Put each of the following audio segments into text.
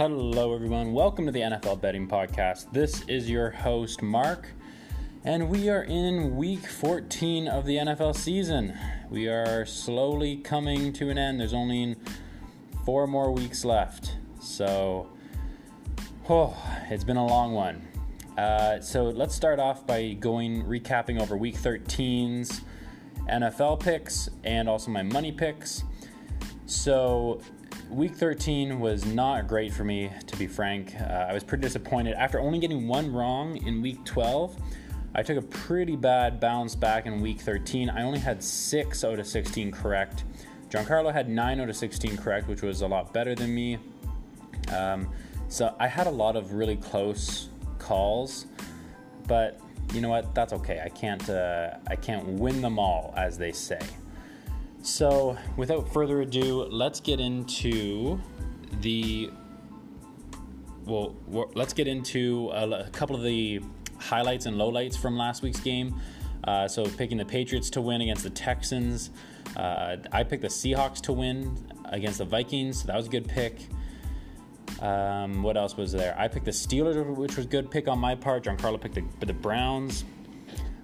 Hello, everyone. Welcome to the NFL Betting Podcast. This is your host, Mark, and we are in week 14 of the NFL season. We are slowly coming to an end. There's only four more weeks left. So, oh, it's been a long one. Uh, so, let's start off by going recapping over week 13's NFL picks and also my money picks. So, week 13 was not great for me, to be frank. Uh, I was pretty disappointed. After only getting one wrong in week 12, I took a pretty bad bounce back in week 13. I only had 6 out of 16 correct. Giancarlo had 9 out of 16 correct, which was a lot better than me. Um, so I had a lot of really close calls, but you know what? That's okay. I can't uh, I can't win them all, as they say. So, without further ado, let's get into the. Well, let's get into a, couple of the highlights and lowlights from last week's game. Uh, so, picking the Patriots to win against the Texans. Uh, I picked the Seahawks to win against the Vikings. So that was a good pick. Um, what else was there? I picked the Steelers, which was a good pick on my part. Giancarlo picked the, the Browns.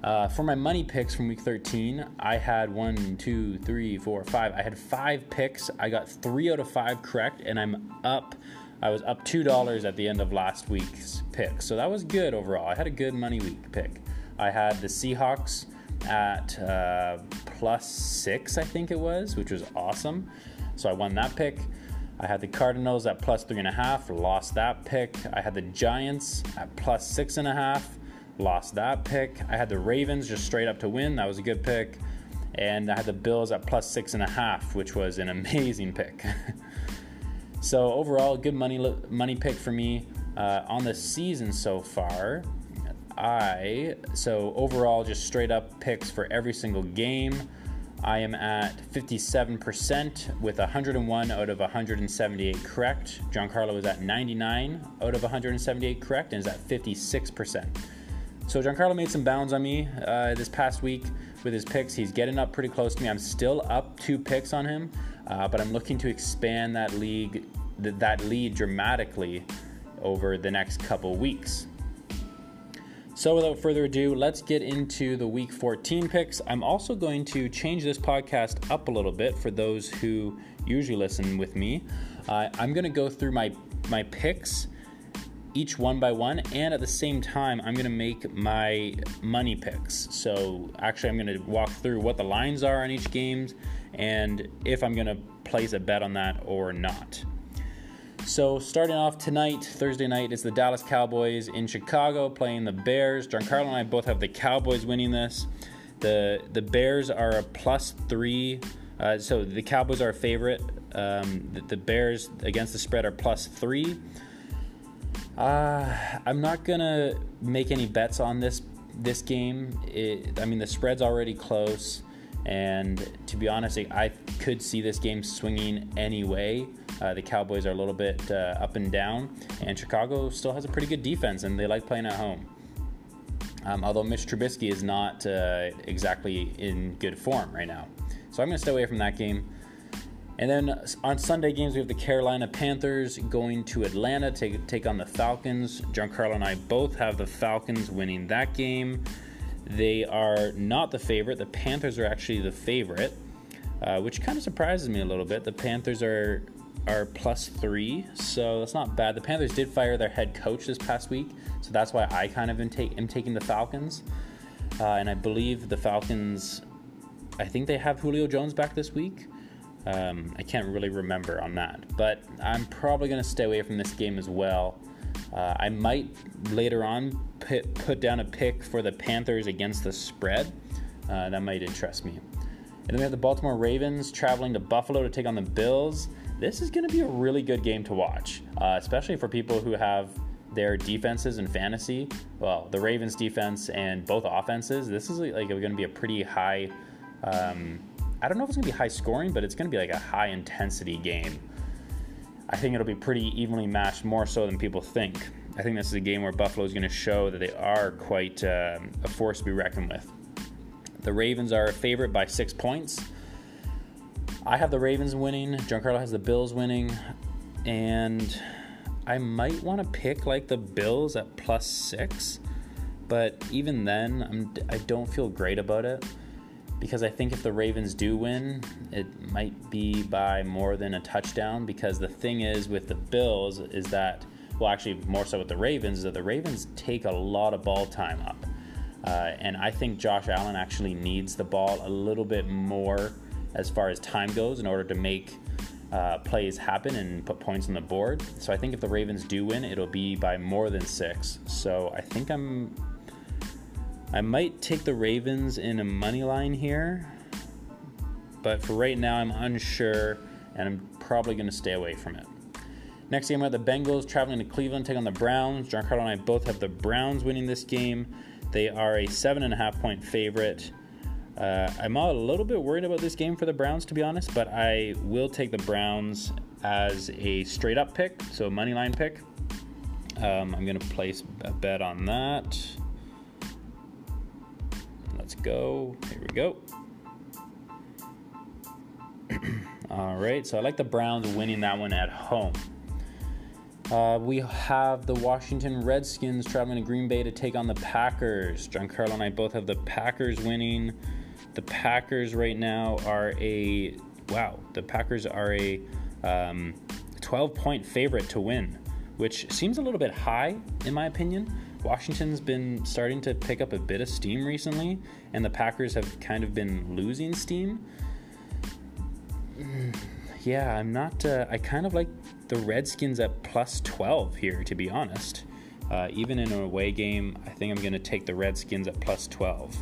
Uh, for my money picks from week 13, I had one, two, three, four, five. I had five picks. I got three out of five correct, and I'm up. I was up two dollars at the end of last week's pick, so that was good overall. I had a good money week pick. I had the Seahawks at uh, plus six, I think it was, which was awesome. So I won that pick. I had the Cardinals at plus three and a half, lost that pick. I had the Giants at plus six and a half lost that pick. I had the Ravens just straight up to win. That was a good pick. And I had the Bills at plus six and a half, which was an amazing pick. so overall, good money money pick for me uh, on the season so far. I so overall just straight up picks for every single game. I am at 57% with 101 out of 178 correct. Giancarlo is at 99 out of 178 correct and is at 56%. So Giancarlo made some bounds on me uh, this past week with his picks. He's getting up pretty close to me. I'm still up two picks on him, uh, but I'm looking to expand that league, th- that lead dramatically over the next couple weeks. So, without further ado, let's get into the week 14 picks. I'm also going to change this podcast up a little bit for those who usually listen with me. Uh, I'm going to go through my my picks each one by one, and at the same time, I'm gonna make my money picks. So actually, I'm gonna walk through what the lines are on each game and if I'm gonna place a bet on that or not. So starting off tonight, Thursday night, is the Dallas Cowboys in Chicago playing the Bears. Giancarlo and I both have the Cowboys winning this. The the Bears are a plus three. Uh, so the Cowboys are a favorite. Um, the, the Bears against the spread are plus three. Uh, I'm not gonna make any bets on this this game. It, I mean, the spread's already close, and to be honest, I could see this game swinging anyway. Uh, the Cowboys are a little bit uh, up and down, and Chicago still has a pretty good defense, and they like playing at home. Um, although Mitch Trubisky is not uh, exactly in good form right now, so I'm to stay away from that game. And then on Sunday games, we have the Carolina Panthers going to Atlanta to take, on the Falcons. Giancarlo and I both have the Falcons winning that game. They are not the favorite. The Panthers are actually the favorite, uh, which kind of surprises me a little bit. The Panthers are are plus three, so that's not bad. The Panthers did fire their head coach this past week, so that's why I kind of am, take, am taking the Falcons. Uh, and I believe the Falcons, I think they have Julio Jones back this week. Um, I can't really remember on that, but I'm probably going to stay away from this game as well. Uh, I might later on put, put down a pick for the Panthers against the spread. Uh, that might interest me. And then we have the Baltimore Ravens traveling to Buffalo to take on the Bills. This is going to be a really good game to watch, uh, especially for people who have their defenses in fantasy. Well, the Ravens defense and both offenses. This is like going to be a pretty high. Um, I don't know if it's going to be high scoring, but it's going to be like a high intensity game. I think it'll be pretty evenly matched, more so than people think. I think this is a game where Buffalo is going to show that they are quite uh, a force to be reckoned with. The Ravens are a favorite by six points. I have the Ravens winning. Giancarlo has the Bills winning, and I might want to pick like the Bills at plus six, but even then, I'm, I don't feel great about it because I think if the Ravens do win, it might be by more than a touchdown. Because the thing is with the Bills is that, well, actually, more so with the Ravens, is that the Ravens take a lot of ball time up. Uh, and I think Josh Allen actually needs the ball a little bit more as far as time goes in order to make uh, plays happen and put points on the board. So I think if the Ravens do win, it'll be by more than six. So I think I'm. I might take the Ravens in a money line here, but for right now, I'm unsure, and I'm probably going to stay away from it. Next game, we have the Bengals traveling to Cleveland, take on the Browns. Giancarlo and I both have the Browns winning this game. They are a seven and a half point favorite. Uh, I'm a little bit worried about this game for the Browns, to be honest, but I will take the Browns as a straight up pick, so a money line pick. Um, I'm going to place a bet on that. Let's go. Here we go. All right, so I like the Browns winning that one at home. Uh, we have the Washington Redskins traveling to Green Bay to take on the Packers. Giancarlo and I both have the Packers winning. The Packers right now are a wow. The Packers are a um, 12 point favorite to win, which seems a little bit high in my opinion. Washington's been starting to pick up a bit of steam recently, and the Packers have kind of been losing steam. Yeah, I'm not. Uh, I kind of like the Redskins at plus 12 here, to be honest. Uh, even in an away game, I think I'm going to take the Redskins at plus 12.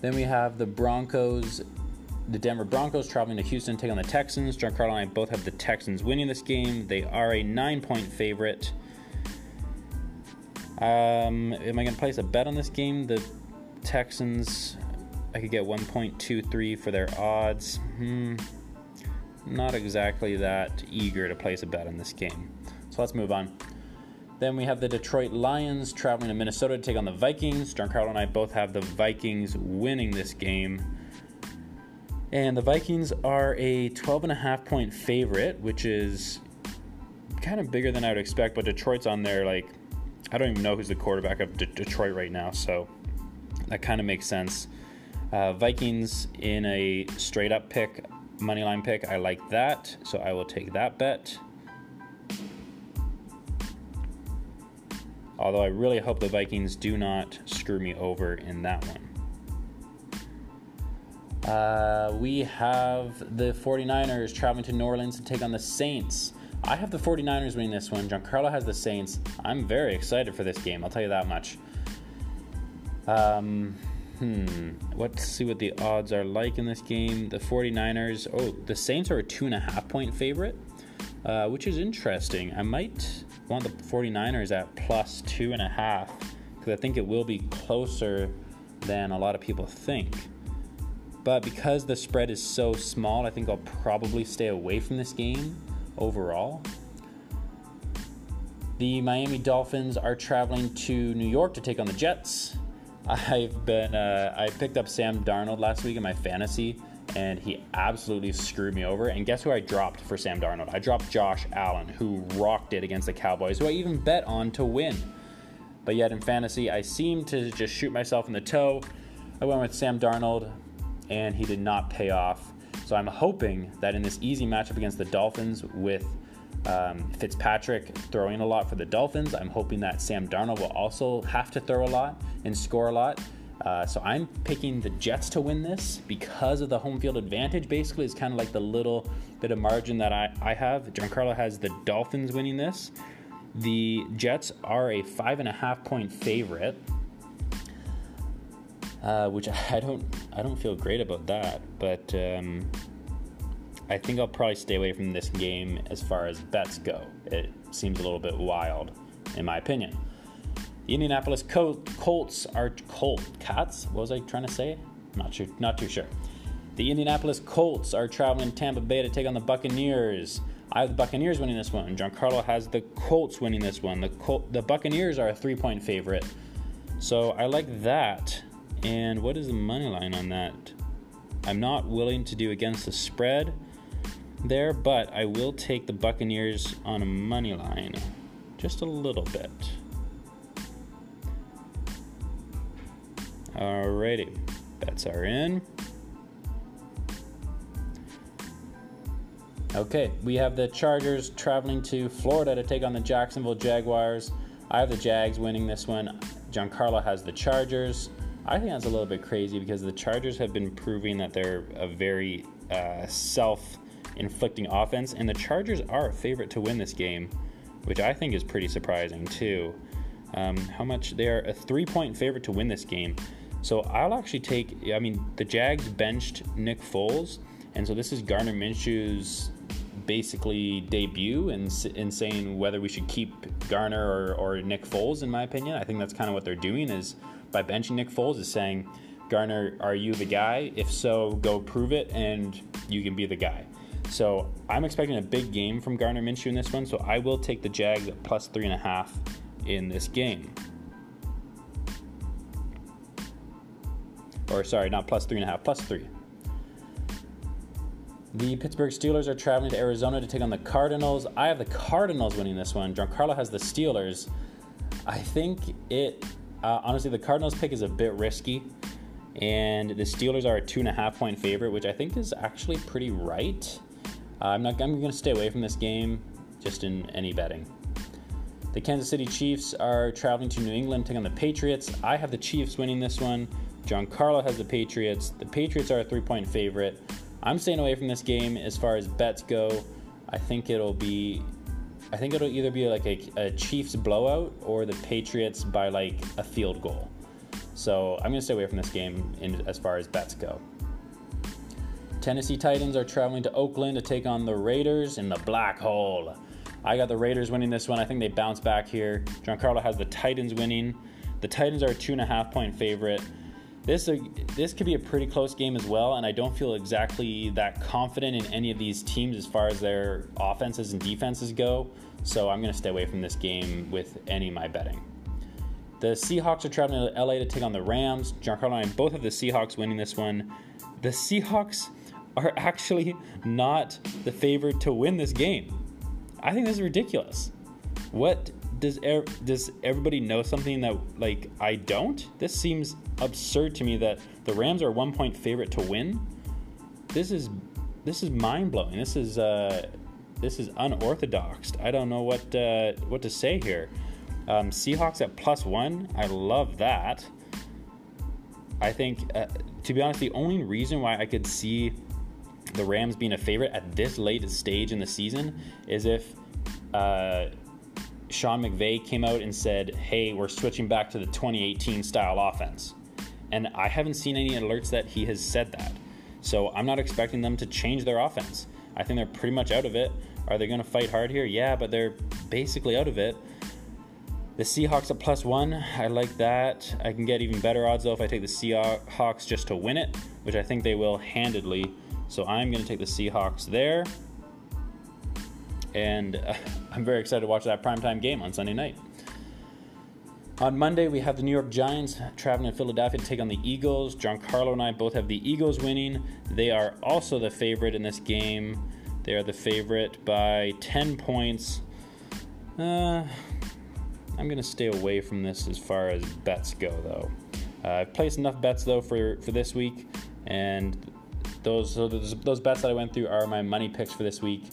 Then we have the Broncos, the Denver Broncos traveling to Houston, take on the Texans. Giancarlo and I both have the Texans winning this game. They are a nine point favorite. Um, am I going to place a bet on this game? The Texans, I could get 1.23 for their odds. Hmm not exactly that eager to place a bet on this game. So let's move on. Then we have the Detroit Lions traveling to Minnesota to take on the Vikings. Giancarlo and I both have the Vikings winning this game. And the Vikings are a 12 and a half point favorite, which is kind of bigger than I would expect, but Detroit's on there like I don't even know who's the quarterback of D- Detroit right now, so that kind of makes sense. Uh, Vikings in a straight up pick money line pick. I like that, so I will take that bet. Although I really hope the Vikings do not screw me over in that one. Uh, we have the 49ers traveling to New Orleans to take on the Saints. I have the 49ers winning this one. Giancarlo has the Saints. I'm very excited for this game, I'll tell you that much. Um, Hmm. Let's see what the odds are like in this game. The 49ers. Oh, the Saints are a two and a half point favorite, uh, which is interesting. I might want the 49ers at plus two and a half because I think it will be closer than a lot of people think. But because the spread is so small, I think I'll probably stay away from this game overall. The Miami Dolphins are traveling to New York to take on the Jets. I've been uh, I picked up Sam Darnold last week in my fantasy, and he absolutely screwed me over. And guess who I dropped for Sam Darnold? I dropped Josh Allen, who rocked it against the Cowboys, who I even bet on to win. But yet in fantasy, I seemed to just shoot myself in the toe. I went with Sam Darnold, and he did not pay off. So I'm hoping that in this easy matchup against the Dolphins with um, Fitzpatrick throwing a lot for the Dolphins. I'm hoping that Sam Darnold will also have to throw a lot and score a lot. Uh, so I'm picking the Jets to win this because of the home field advantage. Basically, it's kind of like the little bit of margin that I, I have. Giancarlo has the Dolphins winning this. The Jets are a five and a half point favorite, uh, which I don't I don't feel great about that. But um, I think I'll probably stay away from this game as far as bets go. It seems a little bit wild, in my opinion. The Indianapolis Col- Colts are Colt Cats. What was I trying to say? Not sure. Not too sure. The Indianapolis Colts are traveling Tampa Bay to take on the Buccaneers. I have the Buccaneers winning this one. Giancarlo has the Colts winning this one. The Col- the Buccaneers are a three point favorite, so I like that. And what is the money line on that? I'm not willing to do against the spread. there, but I will take the Buccaneers on a money line just a little bit. Alrighty, bets are in. Okay, we have the Chargers traveling to Florida to take on the Jacksonville Jaguars. I have the Jags winning this one. Giancarlo has the Chargers. I think that's a little bit crazy because the Chargers have been proving that they're a very uh, self inflicting offense, and the Chargers are a favorite to win this game, which I think is pretty surprising too. Um, how much they are a three point favorite to win this game. So I'll actually take, I mean, the Jags benched Nick Foles, and so this is Gardner Minshew's basically debut in, in saying whether we should keep Gardner or, or Nick Foles, in my opinion. I think that's kind of what they're doing is by benching Nick Foles is saying, Gardner, are you the guy? If so, go prove it and you can be the guy. So I'm expecting a big game from Gardner Minshew in this one, so I will take the Jags at plus three and a half in this game. Or sorry, not plus three and a half, plus three. The Pittsburgh Steelers are traveling to Arizona to take on the Cardinals. I have the Cardinals winning this one. Giancarlo has the Steelers. I think it, uh, honestly, the Cardinals pick is a bit risky. And the Steelers are a two and a half point favorite, which I think is actually pretty right. Uh, I'm not. I'm going to stay away from this game, just in any betting. The Kansas City Chiefs are traveling to New England, taking on the Patriots. I have the Chiefs winning this one. Giancarlo has the Patriots. The Patriots are a three point favorite. I'm staying away from this game as far as bets go. I think it'll be I think it'll either be like a, a, Chiefs blowout or the Patriots by like a field goal. So I'm to stay away from this game in, as far as bets go. Tennessee Titans are traveling to Oakland to take on the Raiders in the black hole. I got the Raiders winning this one. I think they bounce back here. Giancarlo has the Titans winning. The Titans are a two and a half point favorite. This uh, this could be a pretty close game as well, and I don't feel exactly that confident in any of these teams as far as their offenses and defenses go. So I'm going to stay away from this game with any of my betting. The Seahawks are traveling to LA to take on the Rams. Giancarlo and both of the Seahawks winning this one. The Seahawks are actually not the favorite to win this game. I think this is ridiculous. What does er, does everybody know something that like I don't? This seems absurd to me that the Rams are one point favorite to win. This is this is mind blowing. This is uh, this is unorthodox. I don't know what uh, what to say here. Um, Seahawks at plus one. I love that. I think, uh, to be honest, the only reason why I could see the Rams being a favorite at this late stage in the season is if uh, Sean McVay came out and said, "Hey, we're switching back to the 2018 style offense." And I haven't seen any alerts that he has said that. So I'm not expecting them to change their offense. I think they're pretty much out of it. Are they going to fight hard here? Yeah, but they're basically out of it. The Seahawks at plus one, I like that. I can get even better odds though if I take the Seahawks just to win it, which I think they will handedly. So I'm going to take the Seahawks there. And uh, I'm very excited to watch that primetime game on Sunday night. On Monday, we have the New York Giants traveling to Philadelphia to take on the Eagles. Giancarlo and I both have the Eagles winning. They are also the favorite in this game. They are the favorite by 10 points. Uh, I'm going to stay away from this as far as bets go, though. Uh, I've placed enough bets, though, for, for this week. And those, so those, those bets that I went through are my money picks for this week.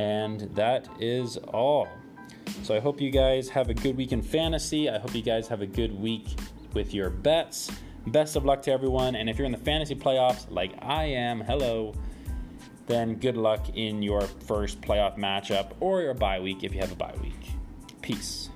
And that is all. So I hope you guys have a good week in fantasy. I hope you guys have a good week with your bets. Best of luck to everyone. And if you're in the fantasy playoffs, like I am, hello, then good luck in your first playoff matchup or your bye week if you have a bye week. Peace.